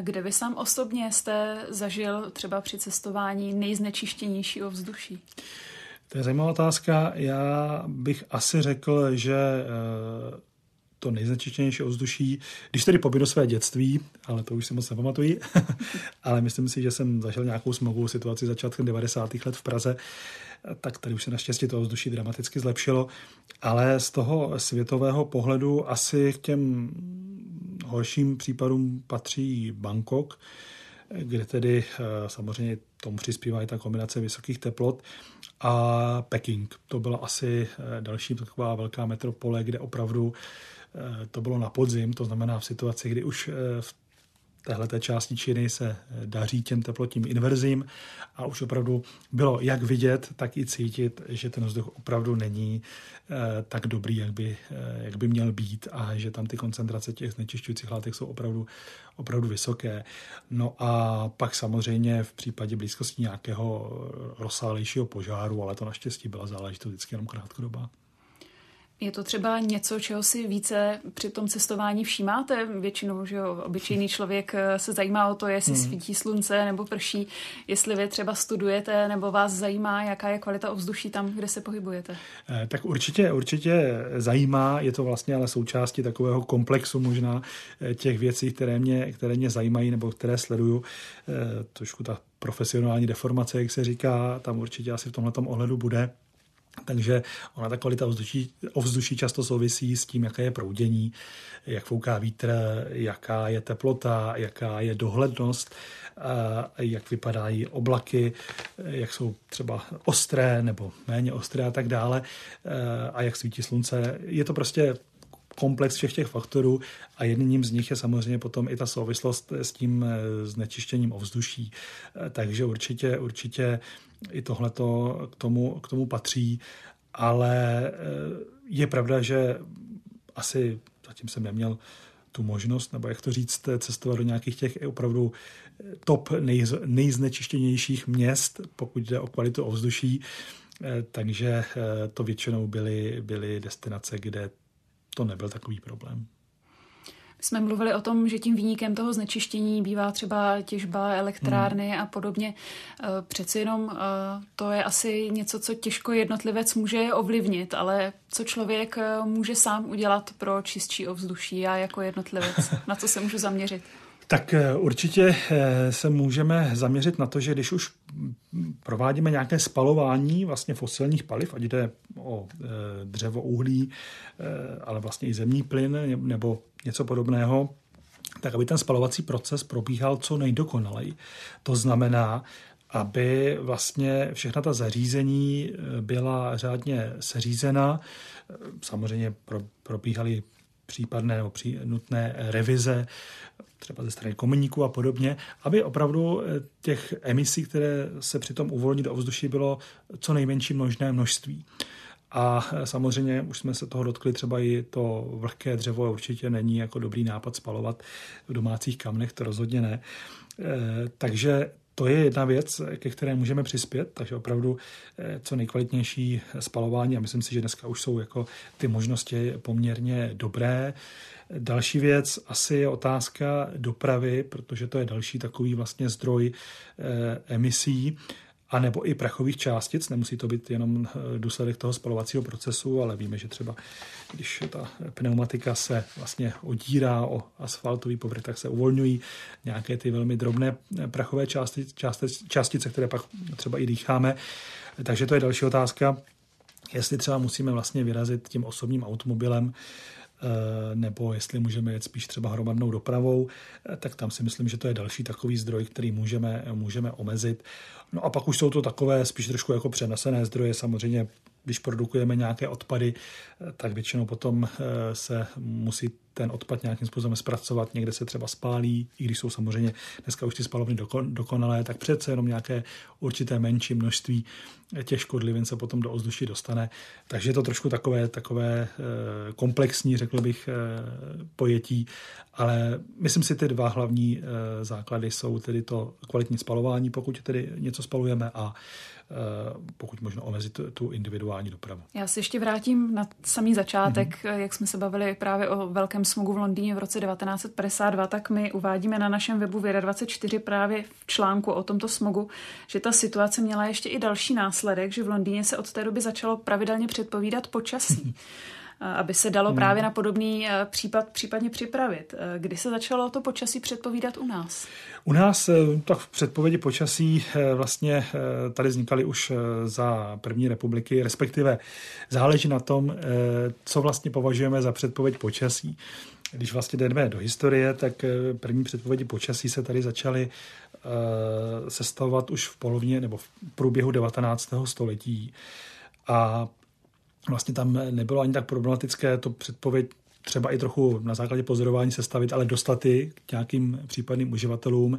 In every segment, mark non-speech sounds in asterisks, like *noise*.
Kde vy sám osobně jste zažil třeba při cestování nejznečištěnější ovzduší? To je zajímavá otázka. Já bych asi řekl, že eh, to nejznečištěnější ovzduší, když tedy pobědu své dětství, ale to už si moc nepamatuji, *laughs* ale myslím si, že jsem zažil nějakou smogovou situaci začátkem 90. let v Praze, tak tady už se naštěstí to ovzduší dramaticky zlepšilo, ale z toho světového pohledu asi k těm horším případům patří Bangkok, kde tedy eh, samozřejmě tomu přispívá i ta kombinace vysokých teplot a Peking. To byla asi eh, další taková velká metropole, kde opravdu eh, to bylo na podzim, to znamená v situaci, kdy už v téhle části Číny se eh, daří těm teplotním inverzím a už opravdu bylo jak vidět, tak i cítit, že ten vzduch opravdu není eh, tak dobrý, jak by, eh, jak by měl být a že tam ty koncentrace těch znečišťujících látek jsou opravdu, opravdu vysoké. No a pak samozřejmě v případě blízkosti nějakého rozsálejšího požáru, ale to naštěstí byla záležitost vždycky jenom krátkodobá. Je to třeba něco, čeho si více při tom cestování všímáte? Většinou, že jo, obyčejný člověk eh, se zajímá o to, jestli hmm. svítí slunce nebo prší, jestli vy třeba studujete nebo vás zajímá, jaká je kvalita ovzduší tam, kde se pohybujete. Eh, tak určitě, určitě zajímá, je to vlastně ale součástí takového komplexu možná eh, těch věcí, které mě, které mě zajímají nebo které sleduju. Trošku ta profesionální deformace, jak se říká, tam určitě asi v tomhle ohledu bude. Takže ona ta kvalita ovzduší, ovzduší často souvisí s tím, jaké je proudění, jak fouká vítr, jaká je teplota, jaká je dohlednost, jak vypadají oblaky, jak jsou třeba ostré nebo méně ostré a tak dále a jak svítí slunce. Je to prostě komplex všech těch faktorů a jedním z nich je samozřejmě potom i ta souvislost s tím znečištěním ovzduší. Takže určitě, určitě i tohle k tomu, k tomu patří, ale eh, je pravda, že asi zatím jsem neměl tu možnost, nebo jak to říct, cestovat do nějakých těch opravdu top nej, nejznečištěnějších měst, pokud jde o kvalitu ovzduší, eh, takže eh, to většinou byly, byly destinace, kde to nebyl takový problém jsme mluvili o tom, že tím výnikem toho znečištění bývá třeba těžba elektrárny hmm. a podobně. Eh, přeci jenom eh, to je asi něco, co těžko jednotlivec může ovlivnit, ale co člověk eh, může sám udělat pro čistší ovzduší já jako jednotlivec? *laughs* Na co se můžu zaměřit? Tak určitě se můžeme zaměřit na to, že když už provádíme nějaké spalování vlastně fosilních paliv, ať jde o dřevo, uhlí, ale vlastně i zemní plyn nebo něco podobného, tak aby ten spalovací proces probíhal co nejdokonaleji. To znamená, aby vlastně všechna ta zařízení eh, byla řádně seřízena. Samozřejmě probíhaly případné nebo pří, nutné revize, třeba ze strany komuníků a podobně, aby opravdu těch emisí, které se přitom uvolní do ovzduší, bylo co nejmenší možné množství. A samozřejmě už jsme se toho dotkli, třeba i to vlhké dřevo určitě není jako dobrý nápad spalovat v domácích kamnech, to rozhodně ne. E, takže to je jedna věc, ke které můžeme přispět, takže opravdu e, co nejkvalitnější spalování a myslím si, že dneska už jsou jako ty možnosti poměrně dobré. Další věc asi je otázka dopravy, protože to je další takový vlastně zdroj e, emisí a nebo i prachových částic. Nemusí to být jenom eh, důsledek toho spalovacího procesu, ale víme, že třeba když ta pneumatika se vlastně odírá o asfaltový povrch, tak se uvolňují nějaké ty velmi drobné eh, prachové částice, částice, které pak třeba i dýcháme. Takže to je další otázka, jestli třeba musíme vlastně vyrazit tím osobním automobilem, nebo jestli můžeme jet spíš třeba hromadnou dopravou, eh, tak tam si myslím, že to je další takový zdroj, který můžeme, můžeme omezit. No a pak už jsou to takové spíš trošku jako přenesené zdroje, samozřejmě když produkujeme nějaké odpady, eh, tak většinou potom se musí ten odpad nějakým způsobem zpracovat, někde se třeba spálí, i když jsou samozřejmě dneska už ty spalovny dokonalé, tak přece jenom nějaké určité menší množství těch škodlivin se potom do ovzduší dostane. Takže je to trošku takové, takové eh, komplexní, řekl bych, eh, pojetí, ale myslím si, ty dva hlavní eh, základy jsou tedy to kvalitní spalování, pokud tedy něco spalujeme a pokud možno omezit tu individuální dopravu. Já se ještě vrátím na samý začátek, mm-hmm. jak jsme se bavili právě o velkém smogu v Londýně v roce 1952, tak my uvádíme na našem webu Věda 24 právě v článku o tomto smogu, že ta situace měla ještě i další následek, že v Londýně se od té doby začalo pravidelně předpovídat počasí. *laughs* aby se dalo hmm. právě na podobný eh, případ případně připravit. Eh, kdy se začalo to počasí předpovídat u nás? U nás eh, tak v předpovědi počasí vlastně tady vznikaly už za první republiky, respektive záleží na tom, co vlastně považujeme za předpověď počasí. Když vlastně jdeme do historie, tak první předpovědi počasí se tady začaly sestavovat už v polovině nebo v průběhu 19. století. A vlastně tam nebylo ani tak problematické to předpověď třeba i trochu na základě pozorování sestavit, ale dostat i k nějakým případným uživatelům,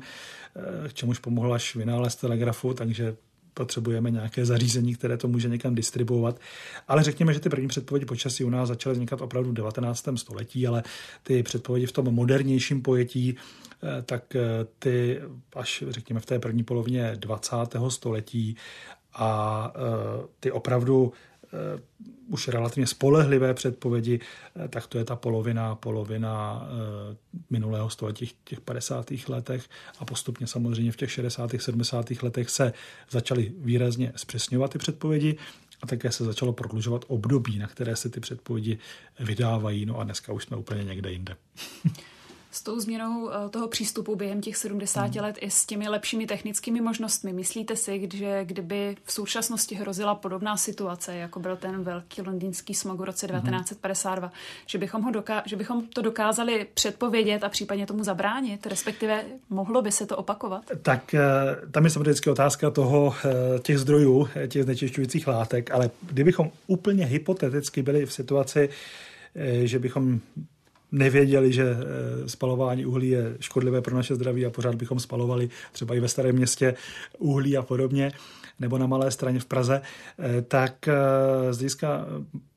eh, k čemuž pomohl až vynález telegrafu, takže potřebujeme nějaké zařízení, které to může někam distribuovat. Ale řekněme, že ty první předpovědi počasí u nás začaly vznikat opravdu v 19. století, ale ty předpovědi v tom modernějším pojetí, eh, tak eh, ty až řekněme v té první polovině 20. století a ty opravdu už relativně spolehlivé předpovědi, eh, tak to je ta polovina, polovina eh, minulého století, těch 50. letech a postupně samozřejmě v těch 60. 70. letech se začaly výrazně zpřesňovat ty předpovědi a také se začalo prodlužovat období, na které se ty předpovědi vydávají. No a dneska už jsme úplně někde jinde. *laughs* s tou změnou eh, toho přístupu během těch 70 hmm. let i s těmi lepšími technickými možnostmi. Myslíte si, že kdyby v současnosti hrozila podobná situace, jako byl ten velký londýnský smog v roce 1952, hmm. že, bychom ho doká- že bychom to dokázali předpovědět a případně tomu zabránit, respektive mohlo by se to opakovat? Tak eh, tam je samozřejmě otázka toho, eh, těch zdrojů, těch znečišťujících látek, ale kdybychom úplně hypoteticky byli v situaci, že bychom nevěděli, že eh, spalování uhlí je škodlivé pro naše zdraví a pořád bychom spalovali třeba i ve starém městě uhlí a podobně, nebo na Malé straně v Praze, eh, tak eh, z hlediska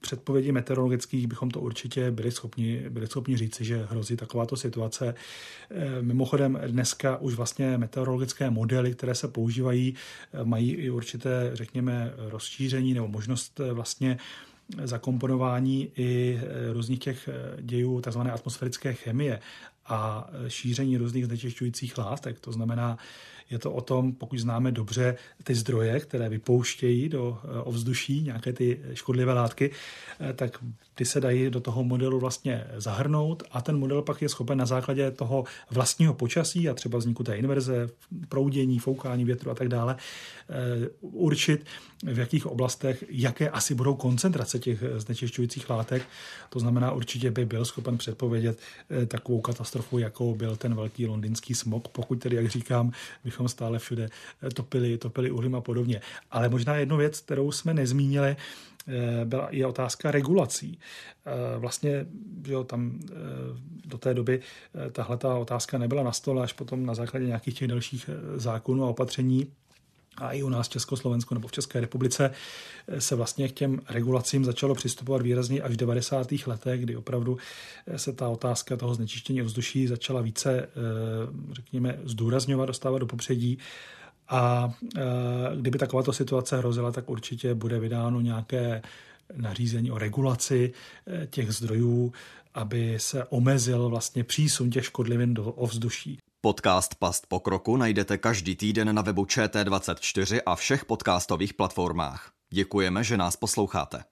předpovědí meteorologických bychom to určitě byli schopni, byli schopni říci, že hrozí takováto situace. Mimochodem dneska už vlastně meteorologické modely, které se používají, mají i určité, řekněme, rozšíření nebo možnost vlastně zakomponování i e, různých těch e, dějů tzv. atmosférické chemie a šíření různých znečišťujících látek. To znamená, je to o tom, pokud známe dobře ty zdroje, které vypouštějí do ovzduší nějaké ty škodlivé látky, tak ty se dají do toho modelu vlastně zahrnout a ten model pak je schopen na základě toho vlastního počasí a třeba vzniku té inverze, proudění, foukání větru a tak dále, určit, v jakých oblastech, jaké asi budou koncentrace těch znečišťujících látek. To znamená, určitě by byl schopen předpovědět eh, takovou katastrofu, jako byl ten velký londýnský smog, pokud tedy, jak říkám, bychom stále všude eh, topili, topili uhlím a podobně. Ale možná jednu věc, kterou jsme nezmínili, eh, byla je otázka regulací. Vlastně že jo, tam do té doby tahle ta otázka nebyla na stole, až potom na základě nějakých těch dalších zákonů a opatření a i u nás v Československu nebo v České republice se vlastně k těm regulacím začalo přistupovat výrazně až v 90. letech, kdy opravdu se ta otázka toho znečištění ovzduší začala více, eh, řekněme, zdůrazňovat, dostávat do popředí. A eh, kdyby takováto situace hrozila, tak určitě bude vydáno nějaké nařízení o regulaci eh, těch zdrojů, aby se omezil vlastně přísun těch škodlivin do ovzduší. Podcast Past pokroku najdete každý týden na webu ČT24 a všech podcastových platformách. Děkujeme, že nás posloucháte.